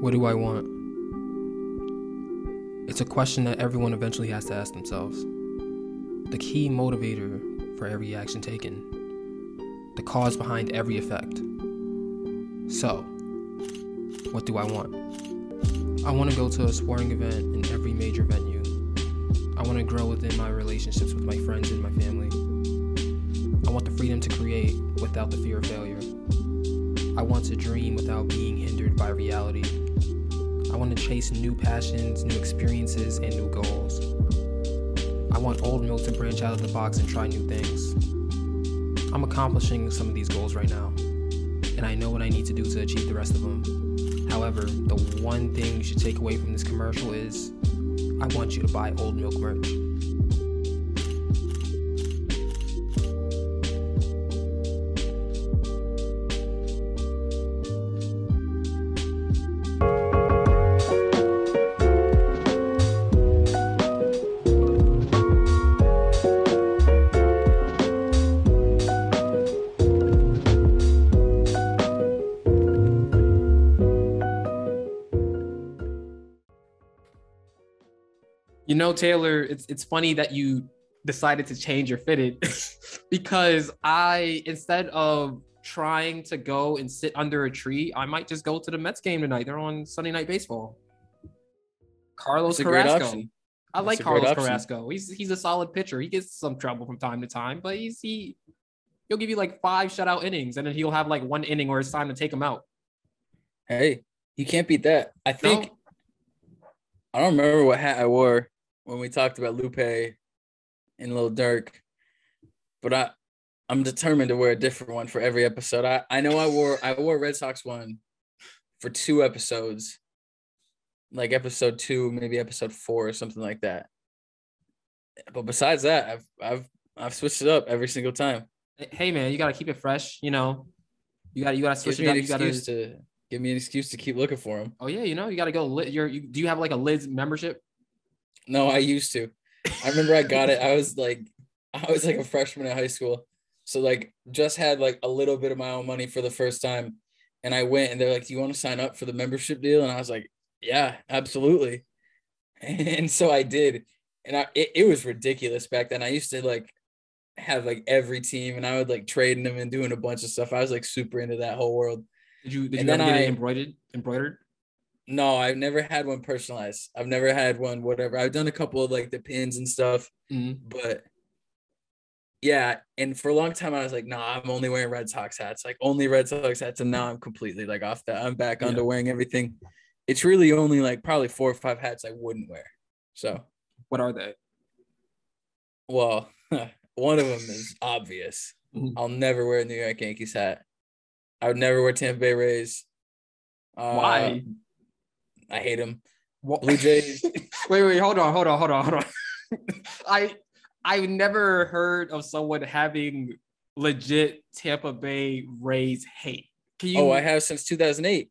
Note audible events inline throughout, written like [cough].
What do I want? It's a question that everyone eventually has to ask themselves. The key motivator for every action taken, the cause behind every effect. So, what do I want? I want to go to a sporting event in every major venue. I want to grow within my relationships with my friends and my family. I want the freedom to create without the fear of failure. I want to dream without being hindered by reality. I want to chase new passions, new experiences, and new goals. I want Old Milk to branch out of the box and try new things. I'm accomplishing some of these goals right now, and I know what I need to do to achieve the rest of them. However, the one thing you should take away from this commercial is I want you to buy Old Milk merch. You know, Taylor, it's it's funny that you decided to change your fitted [laughs] because I instead of trying to go and sit under a tree, I might just go to the Mets game tonight. They're on Sunday night baseball. Carlos That's Carrasco. I That's like Carlos. Carrasco. He's he's a solid pitcher. He gets some trouble from time to time, but he's he he'll give you like five shutout innings, and then he'll have like one inning where it's time to take him out. Hey, you can't beat that. I No? think I don't remember what hat I wore when we talked about Lupe and Lil Durk, but I I'm determined to wear a different one for every episode. I I know I wore I wore Red Sox one for two episodes, like episode two, maybe episode four or something like that. But besides that, I've I've I've switched it up every single time. Hey man, you gotta keep it fresh. You know, you gotta you gotta switch Gives it up. You gotta. to give me an excuse to keep looking for them. Oh yeah, you know, you gotta go. Lit, your you, do you have like a Lids membership? No, I used to. I remember I got it. I was like, I was like a freshman in high school. So like just had like a little bit of my own money for the first time. And I went and they're like, Do you want to sign up for the membership deal? And I was like, Yeah, absolutely. [laughs] And so I did. And I it, it was ridiculous back then. I used to like have like every team and I would like trading them and doing a bunch of stuff. I was like super into that whole world. Did you did And you ever get I- it embroidered? Embroidered? No, I've never had one personalized. I've never had one, whatever. I've done a couple of like the pins and stuff. Mhm. but yeah, and for a long time I was like, nah, I'm only wearing Red Sox hats, like only Red Sox hats, and now I'm completely like off that. I'm back Yeah. onto wearing everything. It's really only like probably four or five hats I wouldn't wear. So, What are they? well, [laughs] one of them is obvious. Mhm. I'll never wear a New York Yankees hat. I would never wear Tampa Bay Rays. Uh, Why? I hate them. What? Blue Jays. [laughs] wait, wait, hold on, hold on, hold on, hold on. [laughs] I I've never heard of someone having legit Tampa Bay Rays hate. Can you? Oh, I have since 2008.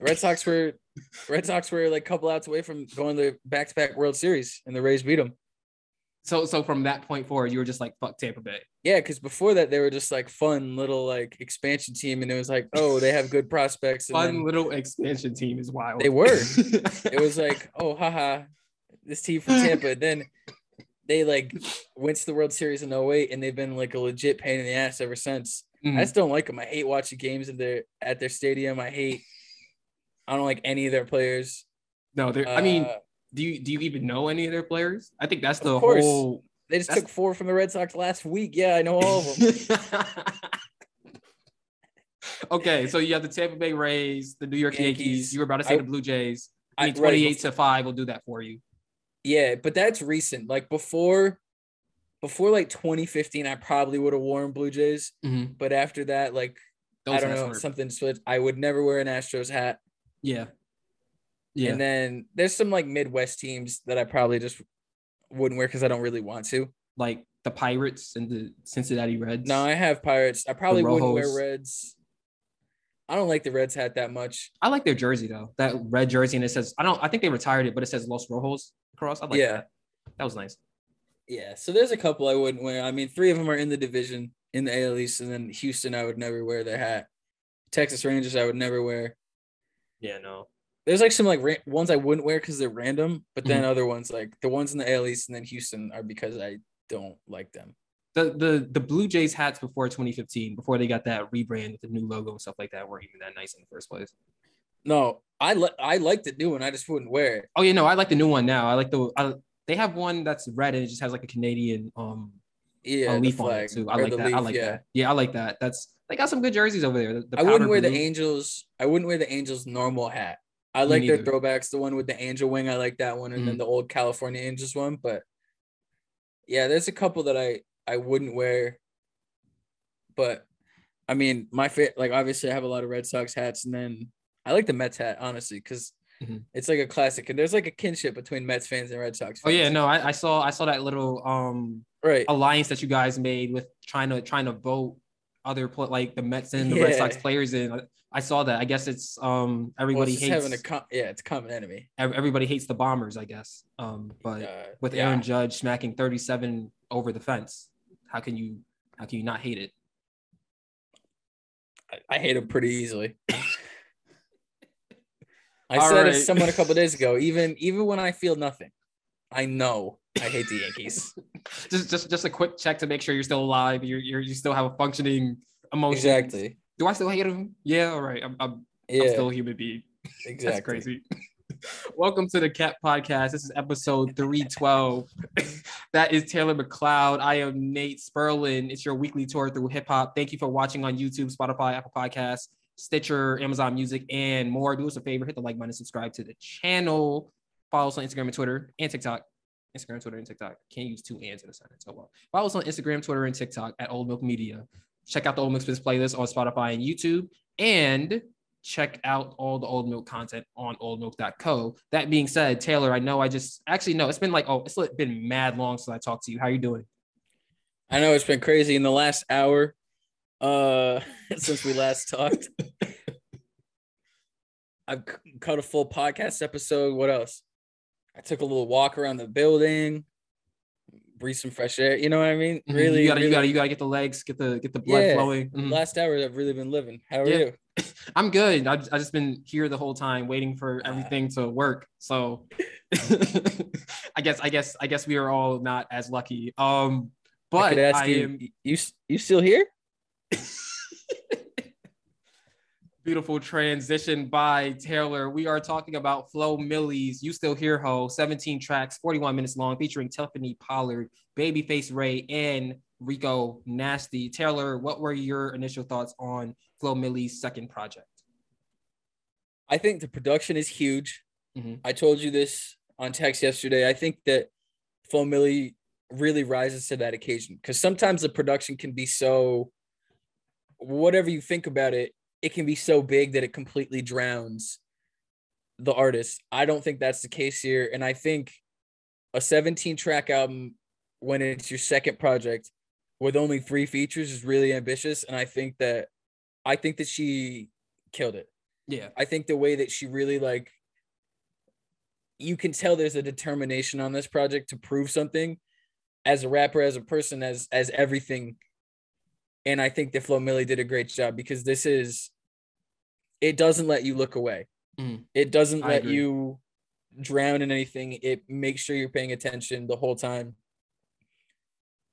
The Red Sox were Red Sox were like a couple outs away from going to back-to-back World Series, and the Rays beat them. So so from that point forward, you were just like fuck Tampa Bay. Yeah, because before that they were just like fun little like expansion team, and it was like, oh, they have good prospects. And Fun little expansion team is wild. They were. [laughs] it was like, oh, haha, this team from Tampa. then they like went to the World Series in 08, and they've been like a legit pain in the ass ever since. Mhm. I just don't like them. I hate watching games at their at their stadium. I hate. I don't like any of their players. no, they're. I mean, Uh, do you do you even know any of their players? I think that's the whole. They just took four from the Red Sox last week. Yeah, I know all of them. [laughs] okay, so you have the Tampa Bay Rays, the New York Yankees. Yankees. You were about to say I- the Blue Jays. I mean, right, twenty-eight to five will do that for you. yeah, but that's recent. Like before, before like 2015, I probably would have worn Blue Jays. Mhm. But after that, like Those I don't know, something switched. I would never wear an Astros hat. Yeah. Yeah. And then there's some like Midwest teams that I probably just wouldn't wear because I don't really want to. like the Pirates and the Cincinnati Reds. No, I have Pirates. I probably wouldn't wear Reds. I don't like the Reds hat that much. I like their jersey though. That red jersey and it says I don't. I think they retired it, but it says Los Rojos across. I like Yeah. that. That was nice. Yeah, so there's a couple I wouldn't wear. I mean, three of them are in the division in the AL East, and then Houston, I would never wear their hat. Texas Rangers, I would never wear. Yeah. No. There's like some like ra- ones I wouldn't wear because they're random, but then Mhm. other ones like the ones in the AL East and then Houston are because I don't like them. The the the Blue Jays hats before 2015, before they got that rebrand with the new logo and stuff like that, weren't even that nice in the first place. No, I li- I like the new one. I just wouldn't wear it. Oh yeah, no, I like the new one now. I like the I, they have one that's red and it just has like a Canadian um Yeah, a leaf on it too. I like that. I like yeah. that. Yeah, I like that. That's they got some good jerseys over there. The, the I wouldn't wear the. Angels. I wouldn't wear the Angels normal hat. I like their throwbacks. The one with the angel wing, I like that one, and then Mhm. the old California Angels one. But yeah, there's a couple that I I wouldn't wear. But I mean, my fit like obviously I have a lot of Red Sox hats, and then I like the Mets hat honestly because Mhm. it's like a classic, and there's like a kinship between Mets fans and Red Sox. Oh yeah, no, I, I saw I saw that little um right. alliance that you guys made with trying to trying to vote other like the Mets and the Red Sox players in. I, saw that. I guess it's um Well, everybody it's hates having a com- yeah, it's a common enemy. everybody hates the Bombers. I guess. Um, but Uh, with yeah. Aaron Judge smacking 37 over the fence, how can you how can you not hate it? I, I hate him pretty easily. I All said it right. to someone a couple days ago. [laughs] Even even when I feel nothing, I know I hate the Yankees. [laughs] just just just a quick check to make sure you're still alive. You're, you're you still have a functioning emotion. exactly. Do I still hate him? Yeah. All right. I'm, I'm, Yeah. I'm still a human being. [laughs] exactly. That's crazy. [laughs] Welcome to the Cat Podcast. This is episode 312. [laughs] that is Taylor McLeod. I am Nate Sperlin. It's your weekly tour through hip hop. Thank you for watching on YouTube, Spotify, Apple Podcasts, Stitcher, Amazon Music, and more. Do us a favor, hit the like button, and subscribe to the channel. Follow us on Instagram and Twitter and TikTok. Instagram, Twitter, and TikTok. Can't use two ands in a sentence. Oh well. Follow us on Instagram, Twitter, and TikTok at Old Milk Media. Check out the Old Milk Spins playlist on Spotify and YouTube. And check out all the old milk content on oldmilk.co. That being said, Taylor, I know I just actually no, it's been like oh, it's been mad long since I talked to you. How you doing? I know it's been crazy in the last hour uh [laughs] since we last talked. [laughs] I've cut a full podcast episode. What else? I took a little walk around the building, breathe some fresh air. You know what I mean? Mhm. Really, you gotta you gotta you gotta get the legs, get the get the blood Yeah. flowing. Mhm. last hour I've really been living. How are Yeah. you? [laughs] I'm good. I've, I've just been here the whole time waiting for everything to work. So [laughs] I guess I guess I guess we are all not as lucky. Um but I you, am you you still here? [laughs] Beautiful transition by Taylor. We are talking about Flo Milli's You Still Here Ho, 17 tracks, 41 minutes long, featuring Tiffany Pollard, Babyface Ray, and Rico Nasty. Taylor, what were your initial thoughts on Flo Milli's second project? I think the production is huge. Mhm. I told you this on text yesterday. I think that Flo Milli really rises to that occasion because sometimes the production can be so, whatever you think about it, it can be so big that it completely drowns the artist. I don't think that's the case here. And I think a 17 track album, when it's your second project with only three features, is really ambitious. And I think that, I think that she killed it. Yeah. I think the way that she really like you can tell there's a determination on this project to prove something as a rapper, as a person, as as everything. And I think that Flo Milli did a great job because this is it doesn't let you look away. Mhm. It doesn't I let agree. you drown in anything. It makes sure you're paying attention the whole time.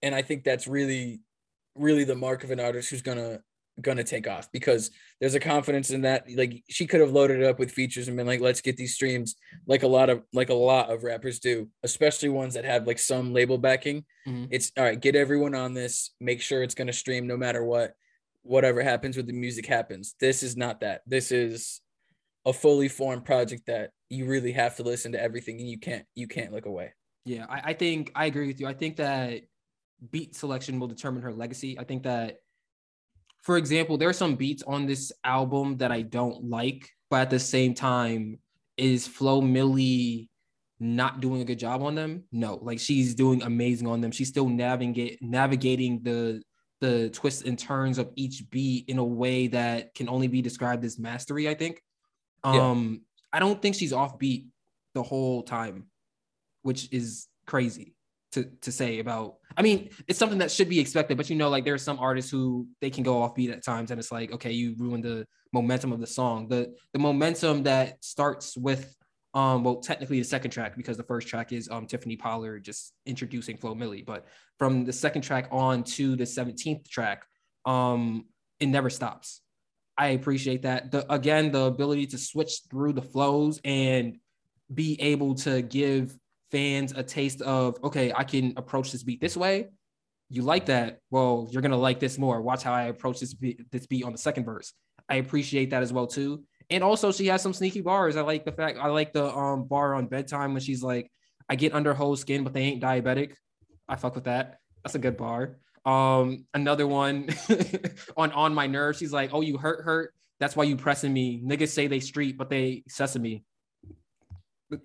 And I think that's really, really the mark of an artist who's gonna gonna take off because there's a confidence in that. Like she could have loaded it up with features and been like, let's get these streams like a lot of like a lot of rappers do, especially ones that have like some label backing. Mhm. It's all right, get everyone on this, make sure it's gonna stream no matter what. Whatever happens with the music happens. This is not that. This is a fully formed project that you really have to listen to everything and you can't you can't look away. Yeah, I, I think I agree with you. I think that beat selection will determine her legacy. I think that, for example, there are some beats on this album that I don't like, but at the same time, is Flo Milli not doing a good job on them? No, like she's doing amazing on them. She's still navigate navigating the the twists and turns of each beat in a way that can only be described as mastery. I think. Yeah. Um, I don't think she's off beat the whole time, which is crazy. to to say about. I mean, it's something that should be expected, but you know, like there are some artists who they can go off beat at times, and it's like, okay, you ruined the momentum of the song. The the momentum that starts with um well technically the second track because the first track is um Tiffany Pollard just introducing Flo Milli, but from the second track on to the 17th track, um it never stops. I appreciate that. The again, the ability to switch through the flows and be able to give fans a taste of okay, I can approach this beat this way. You like that? Well, you're gonna like this more. Watch how I approach this beat, this beat on the second verse. I appreciate that as well too. And also, she has some sneaky bars. I like the fact I like the um bar on bedtime when she's like, "I get under whole skin, but they ain't diabetic." I fuck with that. That's a good bar. Um, another one [laughs] on on my nerves. She's like, "Oh, you hurt, hurt. That's why you pressing me. Niggas say they street, but they sesame."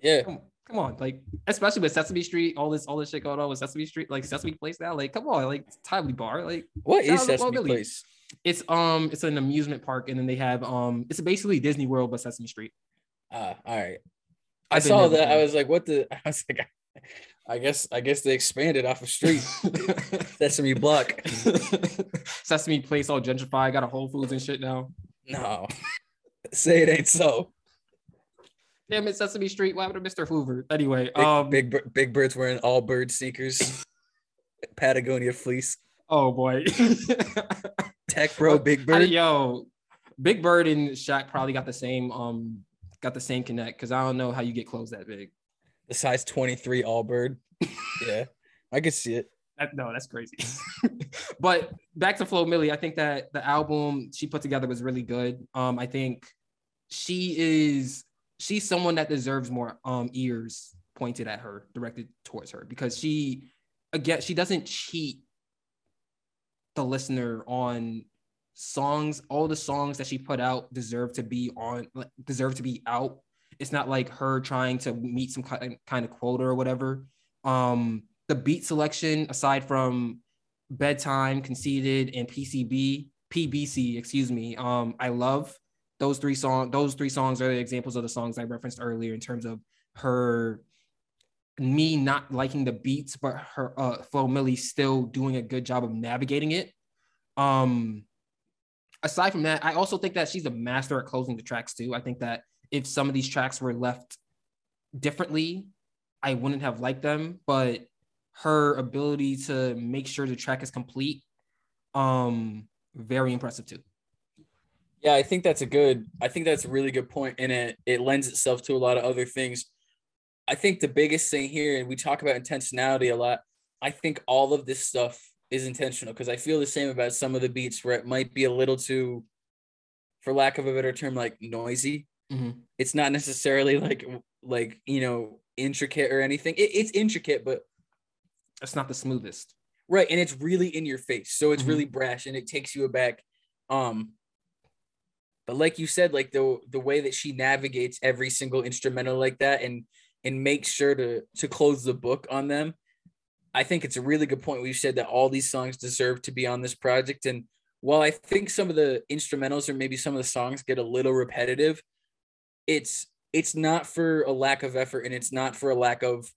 Yeah. Come, come on, like especially with Sesame Street, all this all this shit going on with Sesame Street, like Sesame Place now. Like, come on, like timely bar. Like, What is Sesame. Place? It's um it's an amusement park, and then they have um it's basically Disney World but Sesame Street. Ah, all right. I been saw that. I was like, what the? [laughs] I was like, I guess, I guess they expanded off of street [laughs] Sesame Block. [laughs] Sesame Place all gentrified, got a Whole Foods and shit now. No, say it ain't so. Damn it, Sesame Street. What happened to Mr. Hooper? Anyway, Big, um, big, big birds wearing Allbird sneakers, Patagonia fleece, oh boy, tech bro, big I- bird. yo, Big Bird and Shaq probably got the same um got the same connect because I don't know how you get clothes that big. the size 23 Allbird. [laughs] Yeah, I could see it. That, no, that's crazy. [laughs] but back to Flo Milli, I think that the album she put together was really good. Um, I think she is she's someone that deserves more um ears pointed at her, directed towards her, because she again she doesn't cheat the listener on songs. All the songs that she put out deserve to be on deserve to be out. It's not like her trying to meet some kind of quota or whatever. Um, the beat selection, aside from bedtime, conceited and PCB, PBC, excuse me, um, I love those three songs. Those three songs are the examples of the songs I referenced earlier in terms of her me not liking the beats, but her uh Flo Milli still doing a good job of navigating it. Um aside from that, I also think that she's a master at closing the tracks too. I think that if some of these tracks were left differently, I wouldn't have liked them, but her ability to make sure the track is complete, um, very impressive too. Yeah, I think that's a good. I think that's a really good point, and it it lends itself to a lot of other things. I think the biggest thing here, and we talk about intentionality a lot. I think all of this stuff is intentional because I feel the same about some of the beats where it might be a little too, for lack of a better term, like noisy. Mhm. It's not necessarily like like you know intricate or anything. It, it's intricate, but It's not the smoothest. right, and it's really in your face, so it's Mhm. really brash and it takes you aback. Um, but like you said, like the the way that she navigates every single instrumental like that and and make sure to to close the book on them. I think it's a really good point. We've said that all these songs deserve to be on this project. And while I think some of the instrumentals or maybe some of the songs get a little repetitive, it's it's not for a lack of effort and it's not for a lack of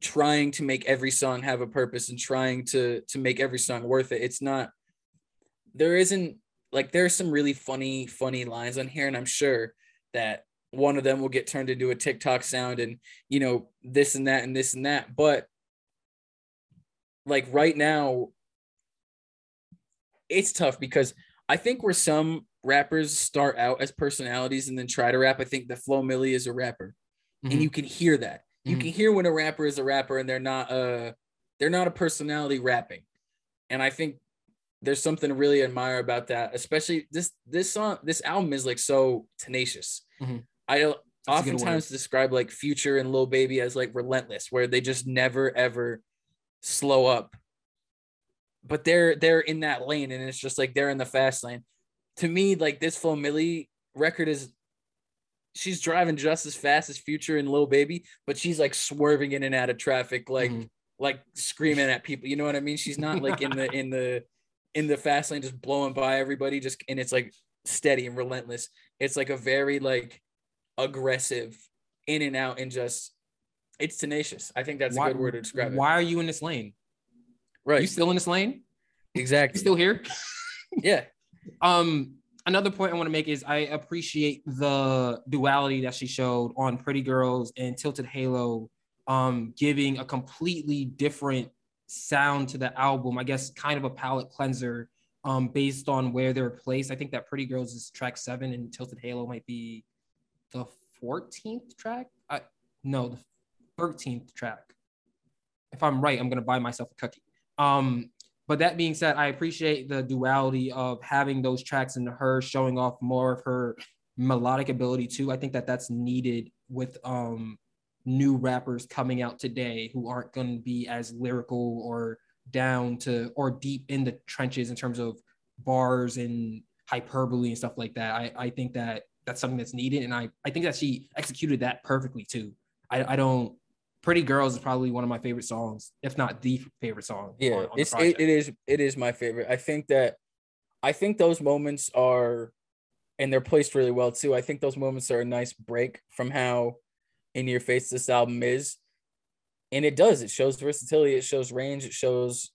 trying to make every song have a purpose and trying to to make every song worth it. It's not there isn't like there's some really funny funny lines on here and I'm sure that one of them will get turned into a TikTok sound and you know this and that and this and that but like right now it's tough because I think where some rappers start out as personalities and then try to rap I think that Flo Milli is a rapper and Mhm. you can hear that you Mhm. can hear when a rapper is a rapper and they're not a they're not a personality rapping and i think there's something to really admire about that especially this this song this album is like so tenacious Mhm. I That's oftentimes describe like future and lil baby as like relentless where they just never ever slow up but they're they're in that lane and it's just like they're in the fast lane to me like this Flo Milli record is she's driving just as fast as Future and Lil Baby, but she's like swerving in and out of traffic, like Mhm. like screaming at people. You know what I mean? She's not like in the [laughs] in the in the fast lane just blowing by everybody, just and it's like steady and relentless. It's like a very like aggressive in and out and just It's tenacious. I think that's why, a good word to describe it. Why are you in this lane? Right. You still in this lane? You exactly. still here? [laughs] yeah. Um, another point I want to make is I appreciate the duality that she showed on Pretty Girls and Tilted Halo, um, giving a completely different sound to the album. I guess kind of a palette cleanser, um, based on where they're placed. I think that Pretty Girls is track seven and Tilted Halo might be the 14th track. I no, the 13th track. If I'm right, I'm gonna buy myself a cookie. Um, but that being said, I appreciate the duality of having those tracks and her showing off more of her melodic ability too. I think that that's needed with um new rappers coming out today who aren't going to be as lyrical or down to or deep in the trenches in terms of bars and hyperbole and stuff like that. I, I think that that's something that's needed. And I, I think that she executed that perfectly too. I, I don't, Pretty Girls is probably one of my favorite songs, if not the favorite song. Yeah, on- on it's it, it is it is my favorite. I think that I think those moments are and they're placed really well too. I think those moments are a nice break from how in your face this album is. And it does. It shows versatility, it shows range, it shows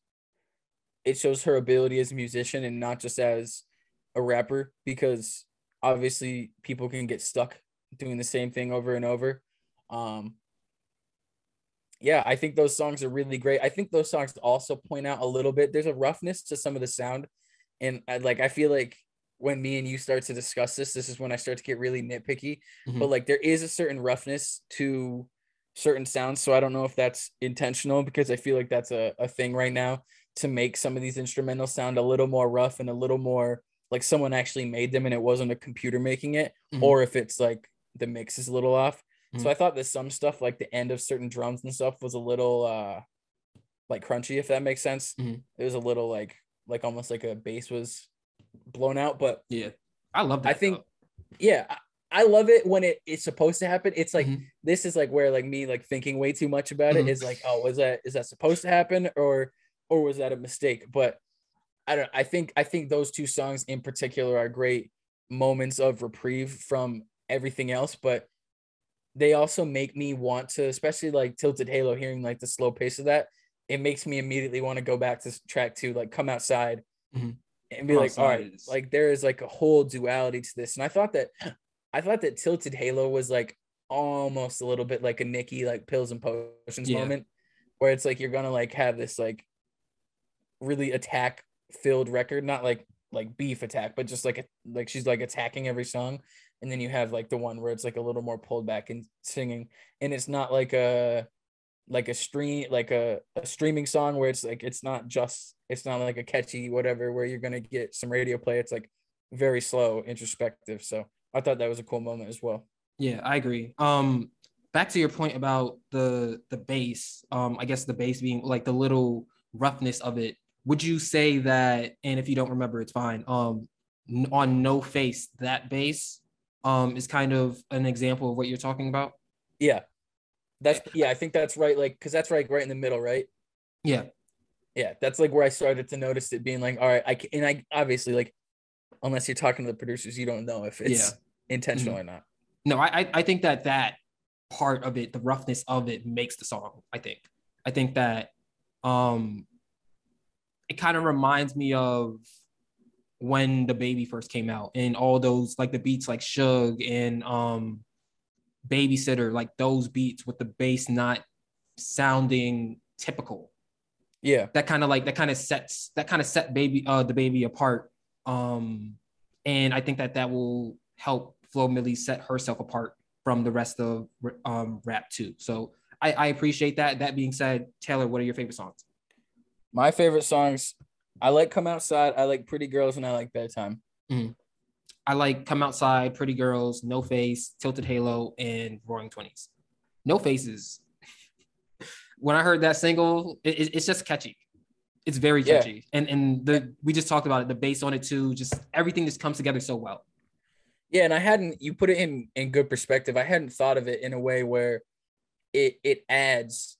it shows her ability as a musician and not just as a rapper because obviously people can get stuck doing the same thing over and over. Um yeah, I think those songs are really great. I think those songs also point out a little bit. There's a roughness to some of the sound, and I, like I feel like when me and you start to discuss this, this is when I start to get really nitpicky. Mhm. But like there is a certain roughness to certain sounds, so I don't know if that's intentional because I feel like that's a, a thing right now to make some of these instrumentals sound a little more rough and a little more like someone actually made them and it wasn't a computer making it, Mhm. or if it's like the mix is a little off. Mhm. So I thought that some stuff like the end of certain drums and stuff was a little uh like crunchy, if that makes sense. Mhm. It was a little like like almost like a bass was blown out, but yeah, I love that. I think though. yeah, I, I love it when it, it's supposed to happen. It's like Mhm. this is like where like me like thinking way too much about it is like, oh, was that is that supposed to happen or or was that a mistake? But I don't I think I think those two songs in particular are great moments of reprieve from everything else, but they also make me want to, especially like Tilted Halo, hearing like the slow pace of that, it makes me immediately want to go back to track two, like come outside Mhm. and be Come like, all right, like there is like a whole duality to this. And I thought that I thought that Tilted Halo was like almost a little bit like a Nikki like pills and potions Yeah. moment where it's like you're gonna like have this like really attack filled record, not like like beef attack, but just like a, like she's like attacking every song. And then you have like the one where it's like a little more pulled back and singing. And it's not like a like a stream like a, a streaming song where it's like it's not just it's not like a catchy whatever where you're gonna get some radio play. It's like very slow, introspective. So I thought that was a cool moment as well. Yeah, I agree. Um, back to your point about the the bass. Um, I guess the bass being like the little roughness of it. Would you say that? And if you don't remember, it's fine. Um, on No Face, that bass, um, is kind of an example of what you're talking about. Yeah. That's yeah, I think that's right. Like, cause that's right, right in the middle, right? Yeah, Yeah, that's like where I started to notice it being like, all right, I can, and I obviously like, unless you're talking to the producers, you don't know if it's Yeah. intentional or not. no, I I- I think that that part of it, the roughness of it, makes the song. I think. I think that um, it kind of reminds me of when DaBaby first came out and all those like the beats like Suge and um, Babysitter, like those beats with the bass not sounding typical. Yeah, That kind of like that kind of sets that kind of set baby uh DaBaby apart. Um, and I think that that will help Flo Milli set herself apart from the rest of um rap too. So I, I appreciate that. That being said, Taylor, what are your favorite songs? My favorite songs. I like "Come Outside." I like "Pretty Girls," and I like "Bedtime." Mm-hmm. I like Come Outside, Pretty Girls, No Face, Tilted Halo, and Roaring Twenties. No Faces. [laughs] when I heard that single, it, it- it's just catchy. It's very Yeah. catchy, and and the we just talked about it. The bass on it too, just everything just comes together so well. Yeah, and I hadn't. You put it in in good perspective. I hadn't thought of it in a way where it it adds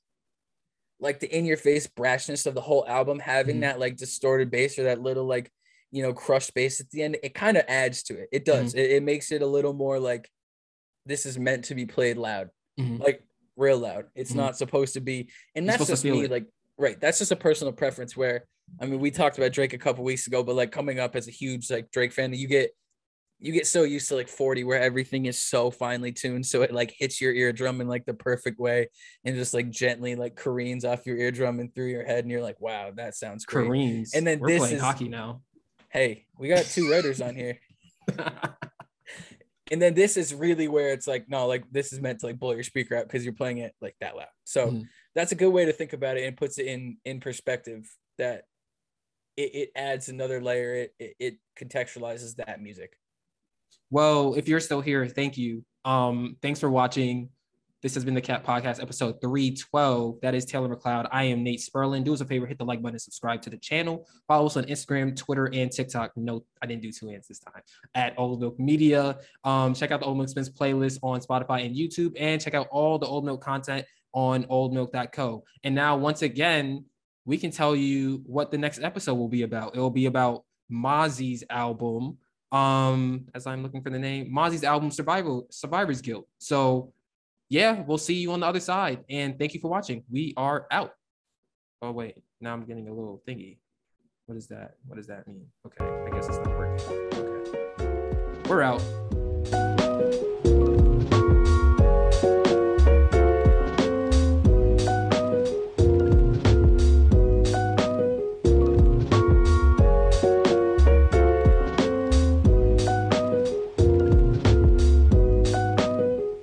like the in your face brashness of the whole album, having Mhm. that like distorted bass or that little like you know crushed bass at the end. It kind of adds to it. It does. It, it makes it a little more like this is meant to be played loud. Mhm. Like real loud. It's Mhm. not supposed to be, and You're that's just me. it. Like, right? That's just a personal preference. Where I mean, we talked about Drake a couple weeks ago, but like coming up as a huge like Drake fan, you get you get so used to like 40 where everything is so finely tuned so it like hits your eardrum in like the perfect way and just like gently like careens off your eardrum and through your head and you're like wow that sounds great Kareem's. And then we're this playing is- hockey now. hey we got two writers on here [laughs] and then this is really where it's like no like this is meant to like blow your speaker out because you're playing it like that loud so Mhm. that's a good way to think about it and puts it in in perspective that it, it adds another layer it, it it contextualizes that music Well, if you're still here, thank you. Um, thanks for watching. This has been the Cat Podcast, episode 312. That is Taylor McLeod. I am Nate Sperlin. Do us a favor, hit the like button subscribe to the channel. Follow us on Instagram, Twitter, and TikTok. No, I didn't do two hands this time. At Old Milk Media. Um, check out the Old Milk Spins playlist on Spotify and YouTube, and check out all the Old Milk content on oldmilk.co. And now, once again, we can tell you what the next episode will be about. It will be about Mozzy's album um as i'm looking for the name Mozzy's album survival survivors guilt. So yeah we'll see you on the other side. And thank you for watching. We are out. Oh wait. Now i'm getting a little thingy. What is that? What does that mean? Okay i guess it's not working. Okay. We're out